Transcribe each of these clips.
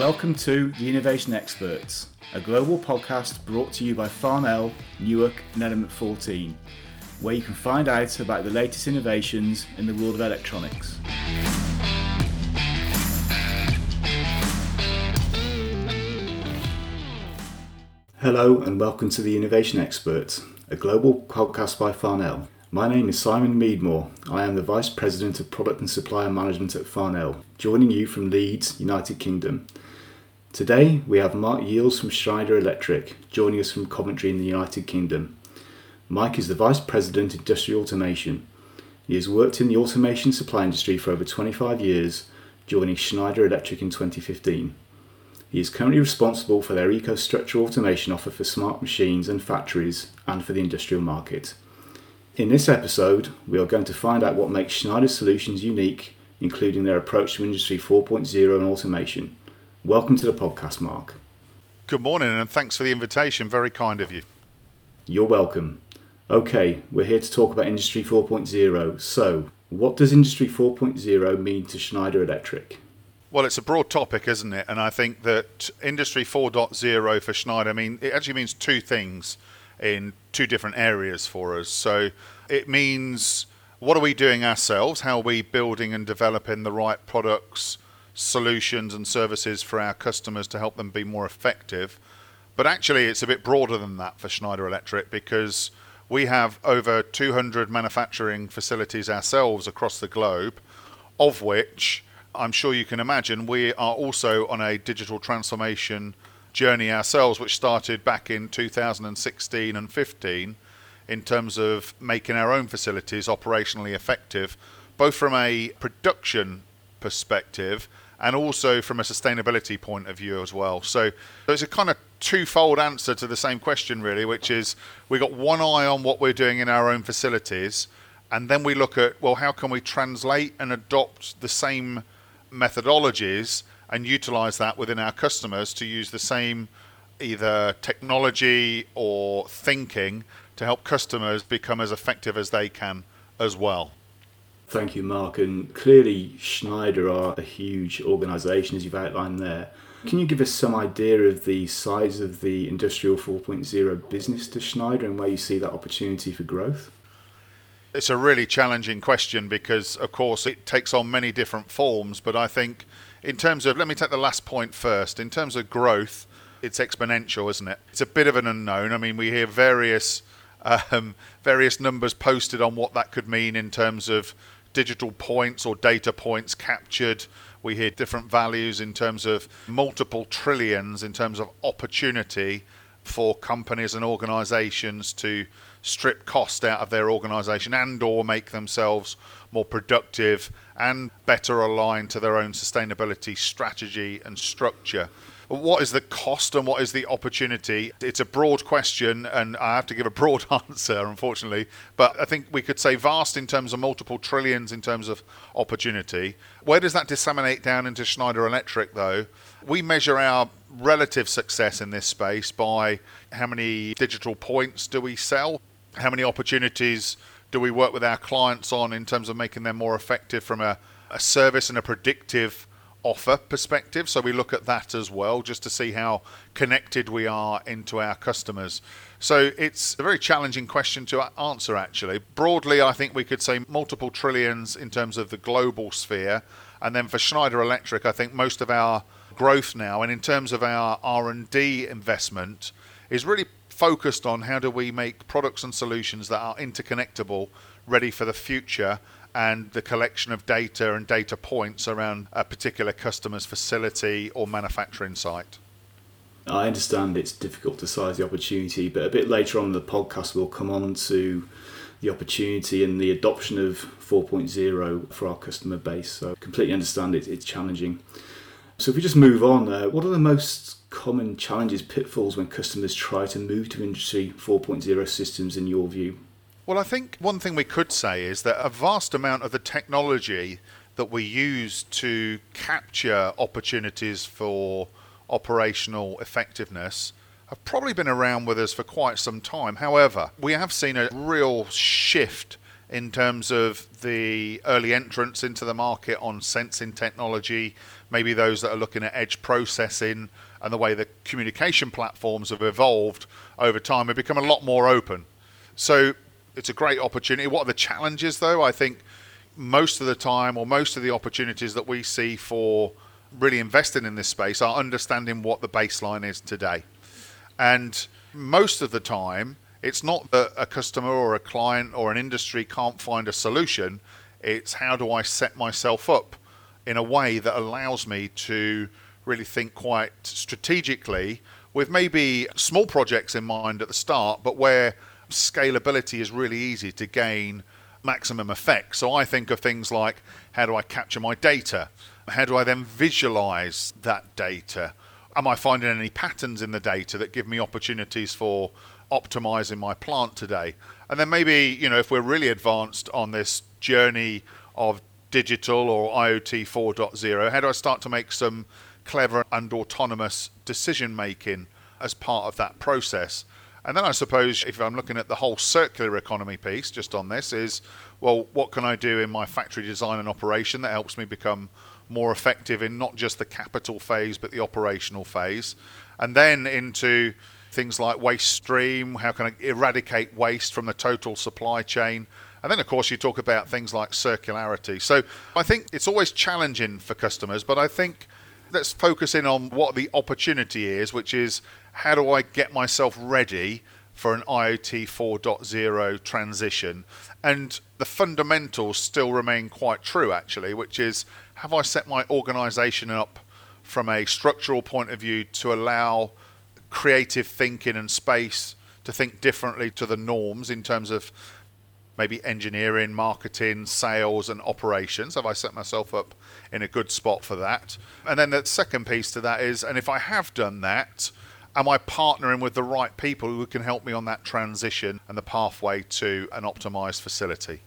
Welcome to The Innovation Experts, a global podcast brought to you by Farnell, Newark, and Element 14, where you can find out about the latest innovations in the world of electronics. Hello, and welcome to The Innovation Experts, a global podcast by Farnell. My name is Simon Meadmore. I am the Vice President of Product and Supplier Management at Farnell, joining you from Leeds, United Kingdom. Today we have Mark Yeeles from Schneider Electric, joining us from Coventry in the United Kingdom. Mike is the Vice President Industrial Automation. He has worked in the automation supply industry for over 25 years, joining Schneider Electric in 2015. He is currently responsible for their EcoStruxure automation offer for smart machines and factories and for the industrial market. In this episode, we are going to find out what makes Schneider's solutions unique, including their approach to Industry 4.0 and automation. Welcome to the podcast, Mark. Good morning, and thanks for the invitation. Very kind of you. You're welcome. Okay, we're here to talk about Industry 4.0. So, what does Industry 4.0 mean to Schneider Electric? Well, it's a broad topic, isn't it? And I think that Industry 4.0 for Schneider, I mean, it actually means two things in two different areas for us. So it means what are we doing ourselves? How are we building and developing the right products, solutions, and services for our customers to help them be more effective? But actually, it's a bit broader than that for Schneider Electric because we have over 200 manufacturing facilities ourselves across the globe, of which I'm sure you can imagine we are also on a digital transformation journey ourselves, which started back in 2016 and 15, in terms of making our own facilities operationally effective, both from a production perspective and also from a sustainability point of view as well. So there's a kind of twofold answer to the same question, really, which is we've got one eye on what we're doing in our own facilities, and then we look at, well, how can we translate and adopt the same methodologies and utilize that within our customers to use the same either technology or thinking to help customers become as effective as they can as well. Thank you, Mark. And clearly, Schneider are a huge organisation, as you've outlined there. Can you give us some idea of the size of the Industrial 4.0 business to Schneider and where you see that opportunity for growth? It's a really challenging question because, of course, it takes on many different forms. But I think in terms of, let me take the last point first. In terms of growth, it's exponential, isn't it? It's a bit of an unknown. I mean, we hear various um, various numbers posted on what that could mean in terms of digital points or data points captured. We hear different values in terms of multiple trillions in terms of opportunity for companies and organizations to strip cost out of their organization and or make themselves more productive and better aligned to their own sustainability strategy and structure. What is the cost and what is the opportunity? It's a broad question, and I have to give a broad answer, unfortunately. But I think we could say vast in terms of multiple trillions in terms of opportunity. Where does that disseminate down into Schneider Electric, though? We measure our relative success in this space by how many digital points do we sell, how many opportunities do we work with our clients on in terms of making them more effective from a, a service and a predictive offer perspective. So we look at that as well, just to see how connected we are into our customers. So it's a very challenging question to answer, actually. Broadly, I think we could say multiple trillions in terms of the global sphere. And then for Schneider Electric, I think most of our growth now, and in terms of our R&D investment, is really focused on how do we make products and solutions that are interconnectable, ready for the future, and the collection of data and data points around a particular customer's facility or manufacturing site. I understand it's difficult to size the opportunity, but a bit later on in the podcast, we'll come on to the opportunity and the adoption of 4.0 for our customer base. So, completely understand it, it's challenging. So, if we just move on, uh, what are the most common challenges, pitfalls when customers try to move to Industry 4.0 systems in your view? Well, I think one thing we could say is that a vast amount of the technology that we use to capture opportunities for operational effectiveness have probably been around with us for quite some time. However, we have seen a real shift in terms of the early entrants into the market on sensing technology, maybe those that are looking at edge processing and the way the communication platforms have evolved over time have become a lot more open. So it's a great opportunity. What are the challenges though? I think most of the time or most of the opportunities that we see for really investing in this space are understanding what the baseline is today. And most of the time, it's not that a customer or a client or an industry can't find a solution. It's how do I set myself up in a way that allows me to really think quite strategically with maybe small projects in mind at the start, but where scalability is really easy to gain maximum effect. So I think of things like how do I capture my data? How do I then visualize that data? Am I finding any patterns in the data that give me opportunities for optimizing my plant today. And then maybe, you know, if we're really advanced on this journey of digital or IoT 4.0, how do I start to make some clever and autonomous decision making as part of that process? And then I suppose if I'm looking at the whole circular economy piece just on this is well what can I do in my factory design and operation that helps me become more effective in not just the capital phase but the operational phase and then into things like waste stream, how can I eradicate waste from the total supply chain? And then, of course, you talk about things like circularity. So I think it's always challenging for customers, but I think let's focus in on what the opportunity is, which is how do I get myself ready for an IoT 4.0 transition? And the fundamentals still remain quite true, actually, which is have I set my organization up from a structural point of view to allow creative thinking and space to think differently to the norms in terms of maybe engineering, marketing, sales, and operations? Have I set myself up in a good spot for that? And then the second piece to that is, and if I have done that, am I partnering with the right people who can help me on that transition and the pathway to an optimized facility?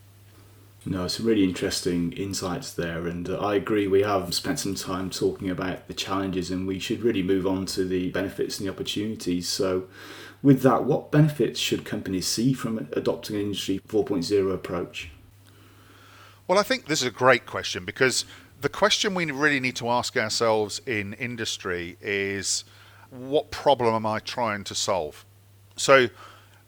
No, it's really interesting insights there, and uh, I agree. We have spent some time talking about the challenges, and we should really move on to the benefits and the opportunities. So, with that, what benefits should companies see from adopting an Industry 4.0 approach? Well, I think this is a great question because the question we really need to ask ourselves in industry is what problem am I trying to solve? So,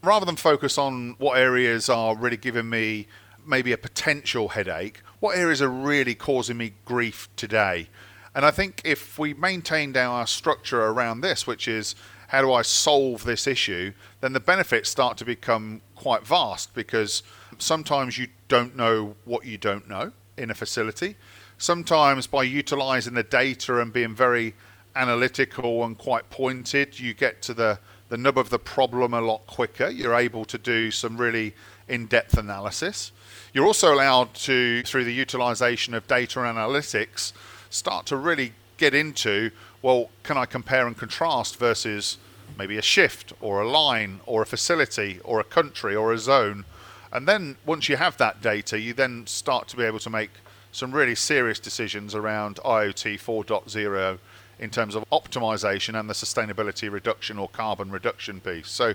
rather than focus on what areas are really giving me maybe a potential headache, what areas are really causing me grief today? And I think if we maintained our structure around this, which is how do I solve this issue, then the benefits start to become quite vast because sometimes you don't know what you don't know in a facility. Sometimes by utilizing the data and being very analytical and quite pointed, you get to the, the nub of the problem a lot quicker. You're able to do some really in depth analysis. You're also allowed to, through the utilization of data analytics, start to really get into well, can I compare and contrast versus maybe a shift or a line or a facility or a country or a zone? And then once you have that data, you then start to be able to make some really serious decisions around IoT 4.0 in terms of optimization and the sustainability reduction or carbon reduction piece. So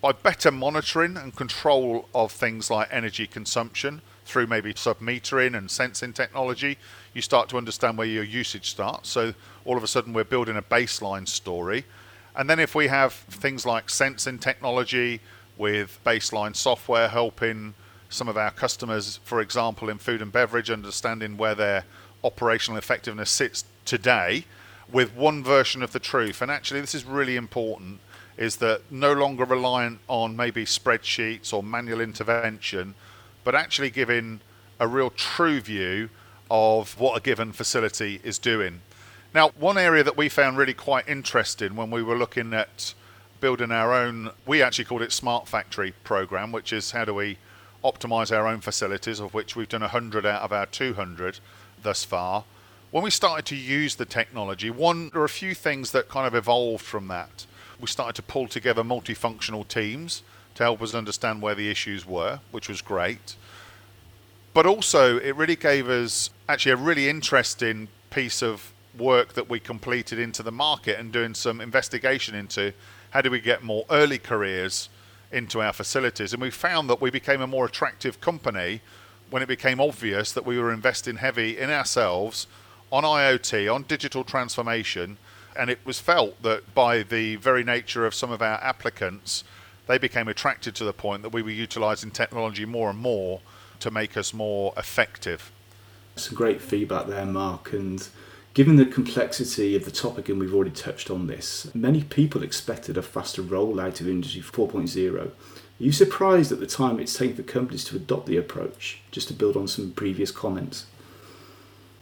by better monitoring and control of things like energy consumption through maybe sub metering and sensing technology, you start to understand where your usage starts. So all of a sudden, we're building a baseline story. And then if we have things like sensing technology with baseline software helping some of our customers, for example, in food and beverage, understanding where their operational effectiveness sits today with one version of the truth. And actually, this is really important is that no longer reliant on maybe spreadsheets or manual intervention, but actually giving a real true view of what a given facility is doing. Now, one area that we found really quite interesting when we were looking at building our own, we actually called it Smart Factory program, which is how do we optimize our own facilities, of which we've done 100 out of our 200 thus far. When we started to use the technology, one, there are a few things that kind of evolved from that we started to pull together multifunctional teams to help us understand where the issues were, which was great. But also, it really gave us actually a really interesting piece of work that we completed into the market and doing some investigation into how do we get more early careers into our facilities. And we found that we became a more attractive company when it became obvious that we were investing heavy in ourselves on IoT, on digital transformation. And it was felt that by the very nature of some of our applicants, they became attracted to the point that we were utilizing technology more and more to make us more effective. Some great feedback there, Mark. And given the complexity of the topic, and we've already touched on this, many people expected a faster rollout of Industry 4.0. Are you surprised at the time it's taken for companies to adopt the approach? Just to build on some previous comments.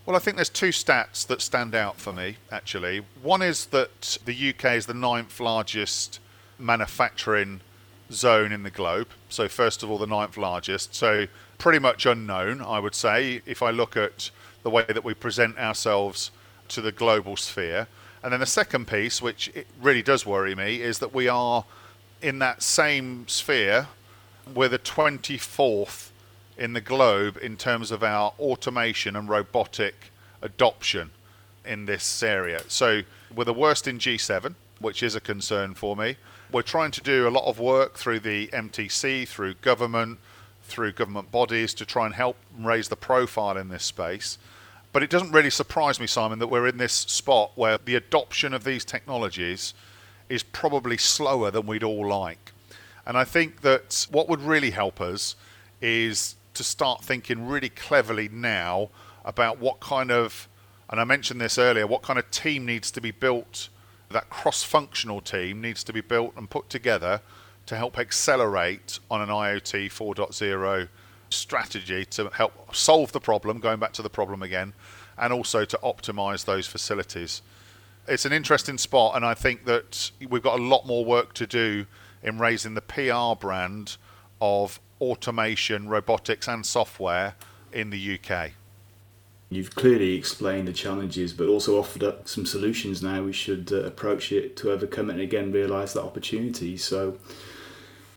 Well, I think there's two stats that stand out for me, actually. One is that the UK is the ninth largest manufacturing zone in the globe. So, first of all, the ninth largest. So, pretty much unknown, I would say, if I look at the way that we present ourselves to the global sphere. And then the second piece, which it really does worry me, is that we are in that same sphere. We're the 24th in the globe in terms of our automation and robotic adoption in this area. So we're the worst in G7, which is a concern for me. We're trying to do a lot of work through the MTC, through government, through government bodies to try and help raise the profile in this space. But it doesn't really surprise me, Simon, that we're in this spot where the adoption of these technologies is probably slower than we'd all like. And I think that what would really help us is to start thinking really cleverly now about what kind of, and I mentioned this earlier, what kind of team needs to be built that cross functional team needs to be built and put together to help accelerate on an IoT 4.0 strategy to help solve the problem, going back to the problem again, and also to optimize those facilities. It's an interesting spot, and I think that we've got a lot more work to do in raising the PR brand of automation, robotics, and software in the UK. You've clearly explained the challenges, but also offered up some solutions now we should uh, approach it to overcome it and again realise that opportunity. So,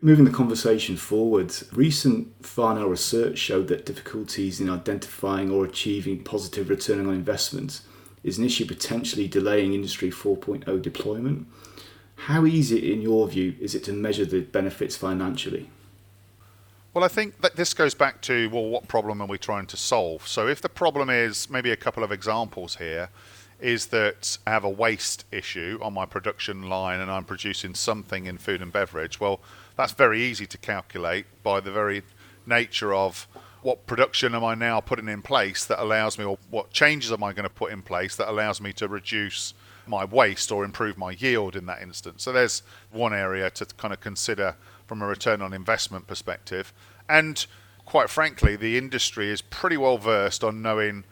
moving the conversation forward, recent Farnell research showed that difficulties in identifying or achieving positive return on investment is an issue potentially delaying Industry 4.0 deployment. How easy, in your view, is it to measure the benefits financially? Well, I think that this goes back to well, what problem are we trying to solve? So, if the problem is maybe a couple of examples here, is that I have a waste issue on my production line and I'm producing something in food and beverage. Well, that's very easy to calculate by the very nature of what production am I now putting in place that allows me, or what changes am I going to put in place that allows me to reduce my waste or improve my yield in that instance. So there's one area to kind of consider from a return on investment perspective. And quite frankly, the industry is pretty well versed on knowing,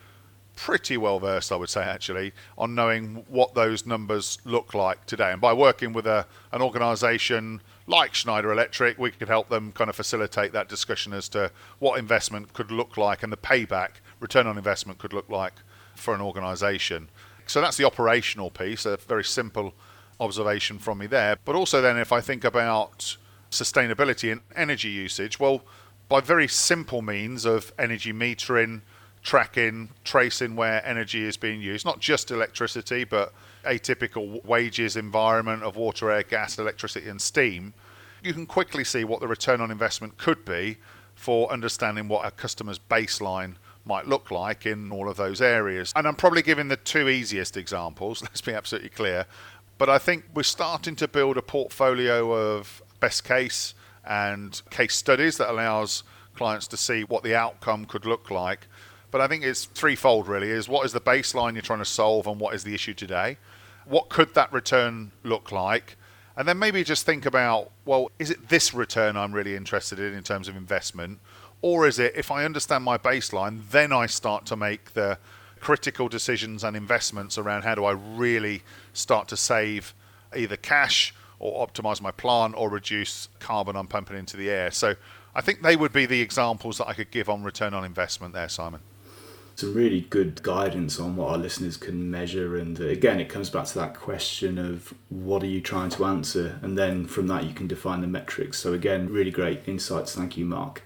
pretty well versed, I would say actually, on knowing what those numbers look like today. And by working with a, an organisation like Schneider Electric, we could help them kind of facilitate that discussion as to what investment could look like and the payback, return on investment could look like for an organisation. So that's the operational piece, a very simple observation from me there. But also, then, if I think about sustainability and energy usage? Well, by very simple means of energy metering, tracking, tracing where energy is being used, not just electricity, but atypical WAGES environment of water, air, gas, electricity, and steam, you can quickly see what the return on investment could be for understanding what a customer's baseline might look like in all of those areas. And I'm probably giving the two easiest examples, let's be absolutely clear. But I think we're starting to build a portfolio of best case and case studies that allows clients to see what the outcome could look like. But I think it's threefold really is what is the baseline you're trying to solve and what is the issue today? What could that return look like? And then maybe just think about, well, is it this return I'm really interested in in terms of investment? Or is it if I understand my baseline, then I start to make the critical decisions and investments around how do I really start to save either cash or optimize my plant or reduce carbon I'm pumping into the air. So I think they would be the examples that I could give on return on investment there, Simon. Some really good guidance on what our listeners can measure. And uh, again, it comes back to that question of what are you trying to answer? And then from that, you can define the metrics. So, again, really great insights. Thank you, Mark.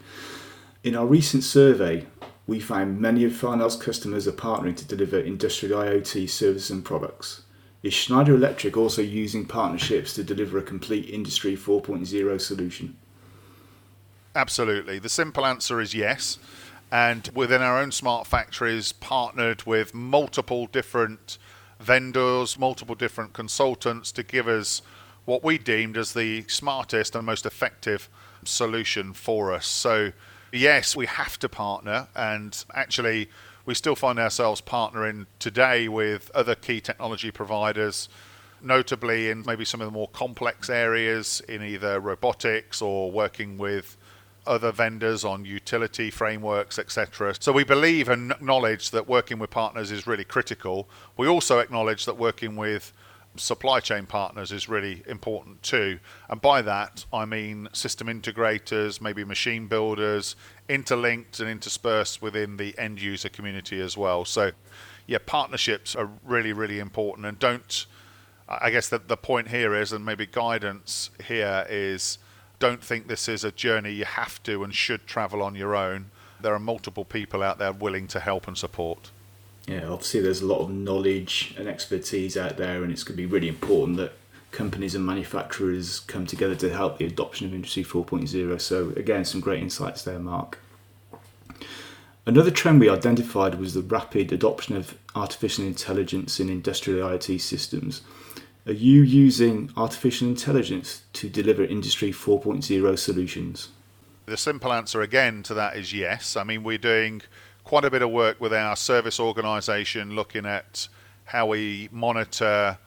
In our recent survey, we found many of Farnell's customers are partnering to deliver industrial IoT services and products. Is Schneider Electric also using partnerships to deliver a complete Industry 4.0 solution? Absolutely. The simple answer is yes. And within our own smart factories, partnered with multiple different vendors, multiple different consultants to give us what we deemed as the smartest and most effective solution for us. So, yes, we have to partner, and actually, we still find ourselves partnering today with other key technology providers, notably in maybe some of the more complex areas in either robotics or working with other vendors on utility frameworks, etc. So we believe and acknowledge that working with partners is really critical. We also acknowledge that working with supply chain partners is really important too. And by that, I mean system integrators, maybe machine builders, interlinked and interspersed within the end user community as well. So, yeah, partnerships are really, really important. And don't, I guess that the point here is, and maybe guidance here is, don't think this is a journey you have to and should travel on your own. There are multiple people out there willing to help and support. Yeah, obviously there's a lot of knowledge and expertise out there, and it's going to be really important that companies and manufacturers come together to help the adoption of Industry 4.0. So, again, some great insights there, Mark. Another trend we identified was the rapid adoption of artificial intelligence in industrial IoT systems. Are you using artificial intelligence to deliver Industry 4.0 solutions? The simple answer again to that is yes. I mean, we're doing quite a bit of work with our service organisation looking at how we monitor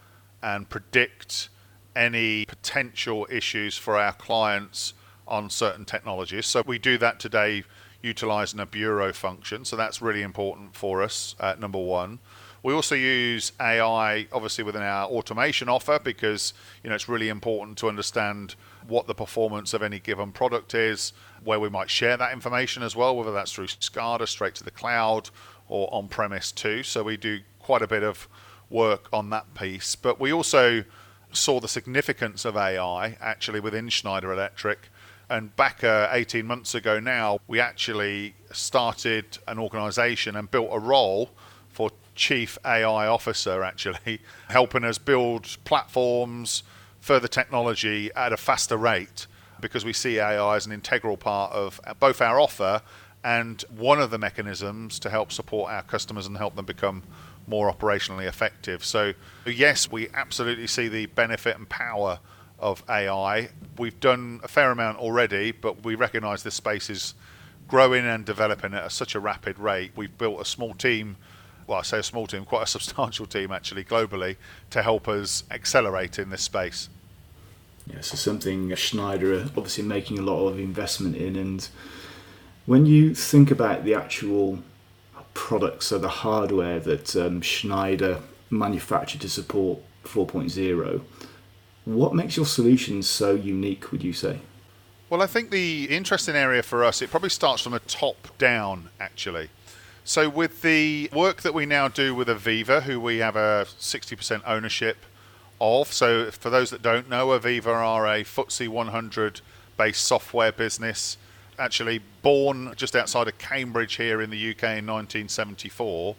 and predict any potential issues for our clients on certain technologies. So we do that today utilising a bureau function. So that's really important for us, uh, number one. We also use AI, obviously, within our automation offer because you know it's really important to understand what the performance of any given product is, where we might share that information as well, whether that's through SCADA straight to the cloud or on premise too. So we do quite a bit of work on that piece. But we also saw the significance of AI actually within Schneider Electric. And back uh, 18 months ago now, we actually started an organization and built a role chief AI officer, actually, helping us build platforms, further technology at a faster rate because we see AI as an integral part of both our offer and one of the mechanisms to help support our customers and help them become more operationally effective. So, yes, we absolutely see the benefit and power of AI. We've done a fair amount already, but we recognize this space is growing and developing at such a rapid rate. We've built a small team well, I say a small team, quite a substantial team actually globally to help us accelerate in this space. Yeah, so something Schneider are obviously making a lot of investment in. And when you think about the actual products, so the hardware that um, Schneider manufactured to support 4.0, what makes your solutions so unique, would you say? Well, I think the interesting area for us, it probably starts from a top down, actually. So, with the work that we now do with AVEVA, who we have a 60% ownership of, so for those that don't know, AVEVA are a FTSE 100 based software business, actually born just outside of Cambridge here in the UK in 1974.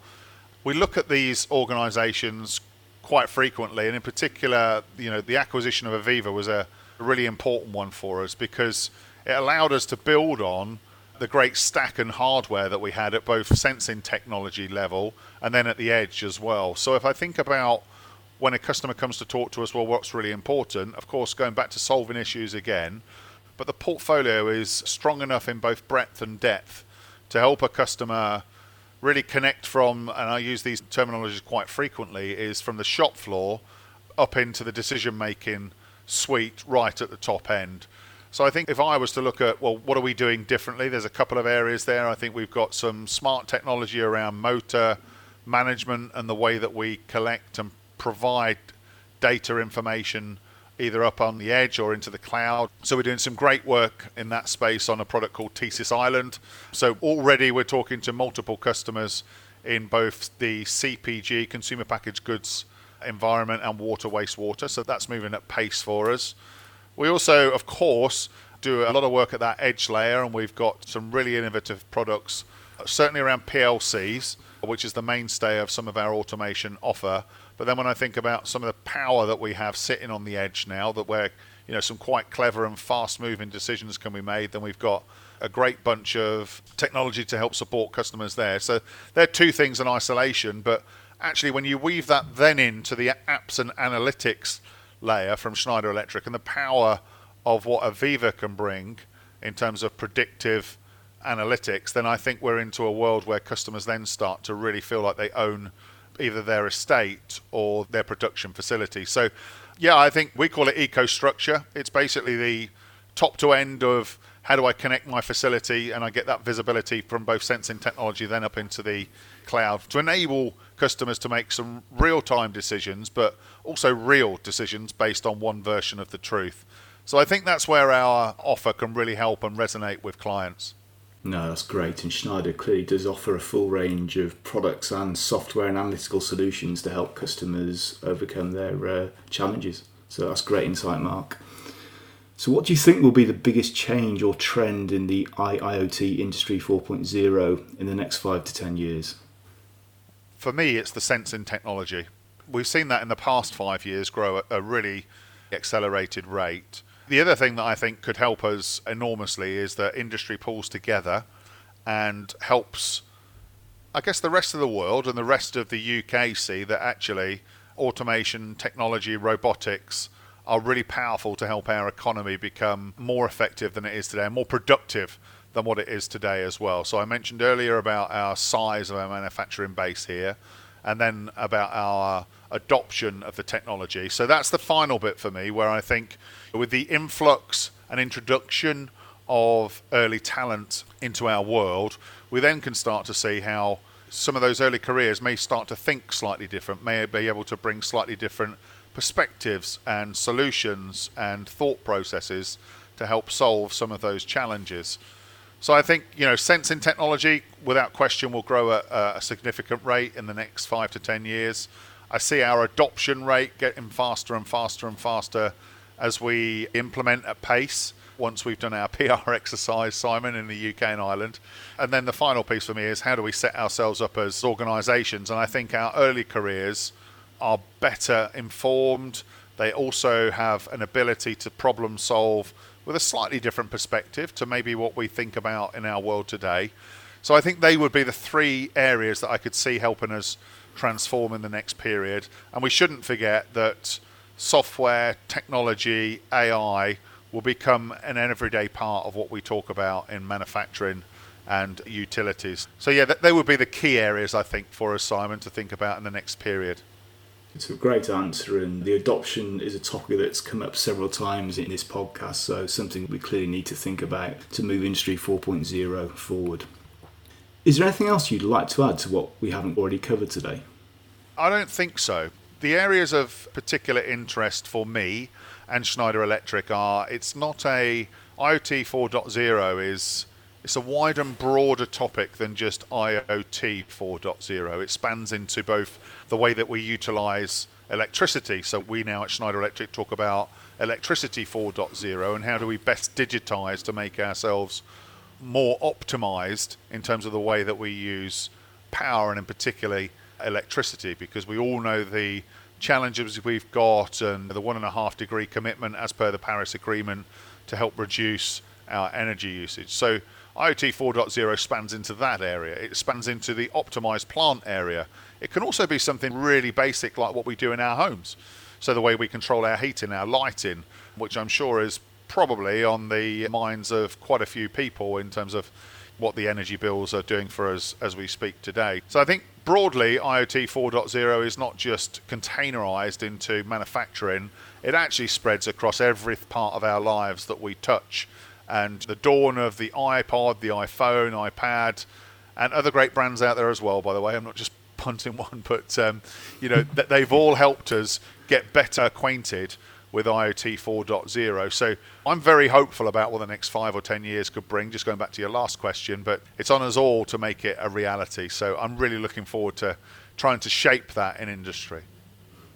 We look at these organisations quite frequently, and in particular, you know, the acquisition of AVEVA was a really important one for us because it allowed us to build on the great stack and hardware that we had at both sensing technology level and then at the edge as well. So if I think about when a customer comes to talk to us, well, what's really important? Of course, going back to solving issues again, but the portfolio is strong enough in both breadth and depth to help a customer really connect from, and I use these terminologies quite frequently, is from the shop floor up into the decision making suite right at the top end. So I think if I was to look at, well, what are we doing differently? There's a couple of areas there. I think we've got some smart technology around motor management and the way that we collect and provide data information either up on the edge or into the cloud. So we're doing some great work in that space on a product called TeSys Island. So already we're talking to multiple customers in both the CPG, consumer packaged goods environment and water wastewater. So that's moving at pace for us. We also, of course, do a lot of work at that edge layer, and we've got some really innovative products, certainly around PLCs, which is the mainstay of some of our automation offer. But then when I think about some of the power that we have sitting on the edge now, that we're you know some quite clever and fast moving decisions can be made, then we've got a great bunch of technology to help support customers there. So they're two things in isolation, but actually when you weave that then into the apps and analytics layer from Schneider Electric and the power of what AVEVA can bring in terms of predictive analytics, then I think we're into a world where customers then start to really feel like they own either their estate or their production facility. So, yeah, I think we call it EcoStruxure. It's basically the top to end of how do I connect my facility and I get that visibility from both sensing technology then up into the cloud to enable customers to make some real time decisions, but also real decisions based on one version of the truth. So I think that's where our offer can really help and resonate with clients. No, that's great. And Schneider clearly does offer a full range of products and software and analytical solutions to help customers overcome their uh, challenges. So that's great insight, Mark. So, what do you think will be the biggest change or trend in the IIoT Industry 4.0 in the next five to ten years? For me, it's the sensing technology. We've seen that in the past five years grow at a really accelerated rate. The other thing that I think could help us enormously is that industry pulls together and helps, I guess, the rest of the world and the rest of the UK see that actually automation, technology, robotics are really powerful to help our economy become more effective than it is today more productive than what it is today as well. So I mentioned earlier about our size of our manufacturing base here and then about our adoption of the technology. So that's the final bit for me where I think with the influx and introduction of early talent into our world, we then can start to see how some of those early careers may start to think slightly different, may be able to bring slightly different perspectives and solutions and thought processes to help solve some of those challenges. So I think you know sensing technology, without question, will grow at a significant rate in the next five to ten years. I see our adoption rate getting faster and faster and faster as we implement at pace. Once we've done our PR exercise, Simon, in the UK and Ireland. And then the final piece for me is how do we set ourselves up as organisations? And I think our early careers are better informed. They also have an ability to problem solve with a slightly different perspective to maybe what we think about in our world today. So I think they would be the three areas that I could see helping us transform in the next period. And we shouldn't forget that software, technology, AI will become an everyday part of what we talk about in manufacturing and utilities. So, yeah, they would be the key areas, I think, for us, Simon, to think about in the next period. It's a great answer, and the adoption is a topic that's come up several times in this podcast, so something we clearly need to think about to move Industry 4.0 forward. Is there anything else you'd like to add to what we haven't already covered today? I don't think so. The areas of particular interest for me and Schneider Electric are it's not a IoT 4.0 is it's a wider and broader topic than just IoT 4.0. It spans into both the way that we utilize electricity. So we now at Schneider Electric talk about electricity 4.0 and how do we best digitize to make ourselves more optimized in terms of the way that we use power and in particularly electricity because we all know the challenges we've got and the one and a half degree commitment as per the Paris Agreement to help reduce our energy usage. So IoT 4.0 spans into that area. It spans into the optimized plant area. It can also be something really basic like what we do in our homes. So the way we control our heating, our lighting, which I'm sure is probably on the minds of quite a few people in terms of what the energy bills are doing for us as we speak today. So I think broadly IoT 4.0 is not just containerized into manufacturing, it actually spreads across every part of our lives that we touch and the dawn of the iPod, the iPhone, iPad, and other great brands out there as well. By the way, I'm not just punting one, but um, you know that they've all helped us get better acquainted with IoT 4.0. So I'm very hopeful about what the next five or ten years could bring. Just going back to your last question, but it's on us all to make it a reality. So I'm really looking forward to trying to shape that in industry.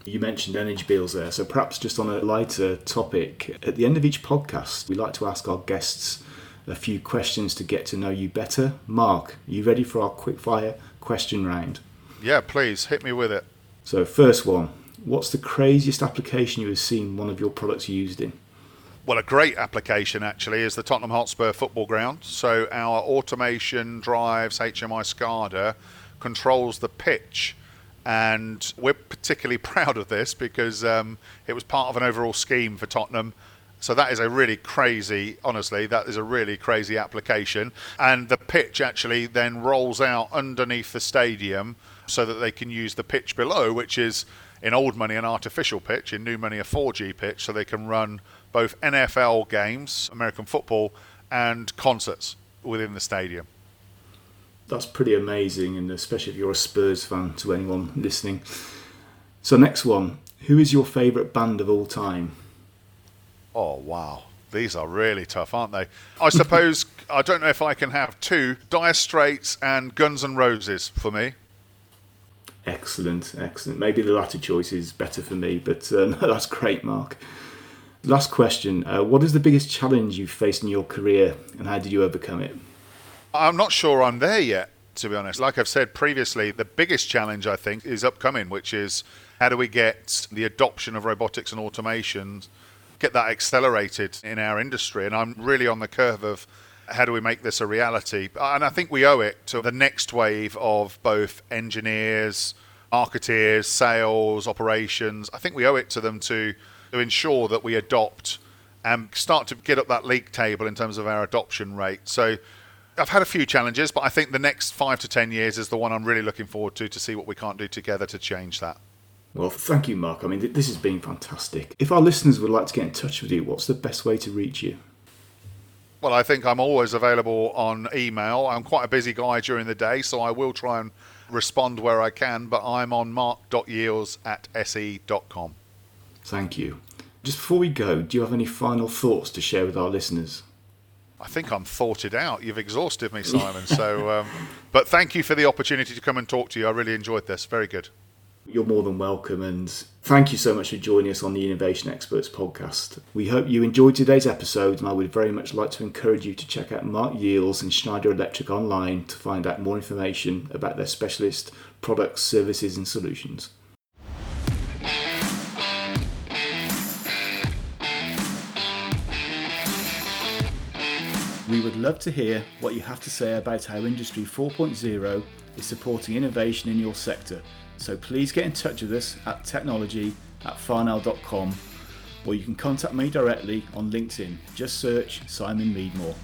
You mentioned energy bills there, so perhaps just on a lighter topic, at the end of each podcast, we like to ask our guests a few questions to get to know you better. Mark, are you ready for our quickfire question round? Yeah, please hit me with it. So, first one What's the craziest application you have seen one of your products used in? Well, a great application actually is the Tottenham Hotspur football ground. So our automation drives HMI SCADA controls the pitch. And we're particularly proud of this because um, it was part of an overall scheme for Tottenham. So that is a really crazy, honestly, that is a really crazy application. And the pitch actually then rolls out underneath the stadium so that they can use the pitch below, which is in old money an artificial pitch, in new money a 4G pitch, so they can run both NFL games, American football, and concerts within the stadium. That's pretty amazing, and especially if you're a Spurs fan to anyone listening. So, next one Who is your favourite band of all time? Oh, wow. These are really tough, aren't they? I suppose, I don't know if I can have two Dire Straits and Guns N' Roses for me. Excellent, excellent. Maybe the latter choice is better for me, but uh, no, that's great, Mark. Last question uh, What is the biggest challenge you've faced in your career, and how did you overcome it? I'm not sure I'm there yet, to be honest. Like I've said previously, the biggest challenge I think is upcoming, which is how do we get the adoption of robotics and automation, get that accelerated in our industry? And I'm really on the curve of how do we make this a reality? And I think we owe it to the next wave of both engineers, marketeers, sales, operations. I think we owe it to them to, to ensure that we adopt and start to get up that league table in terms of our adoption rate. So I've had a few challenges, but I think the next five to ten years is the one I'm really looking forward to to see what we can't do together to change that. Well, thank you, Mark. I mean, this has been fantastic. If our listeners would like to get in touch with you, what's the best way to reach you? Well, I think I'm always available on email. I'm quite a busy guy during the day, so I will try and respond where I can, but I'm on mark.yeeles at se.com. Thank you. Just before we go, do you have any final thoughts to share with our listeners? I think I'm thoughted out. You've exhausted me, Simon. so, um, but thank you for the opportunity to come and talk to you. I really enjoyed this. Very good. You're more than welcome, and thank you so much for joining us on the Innovation Experts podcast. We hope you enjoyed today's episode, and I would very much like to encourage you to check out Mark Yeeles and Schneider Electric online to find out more information about their specialist products, services, and solutions. We would love to hear what you have to say about how Industry 4.0 is supporting innovation in your sector so please get in touch with us at technology at farnell.com or you can contact me directly on LinkedIn. Just search Simon Meadmore.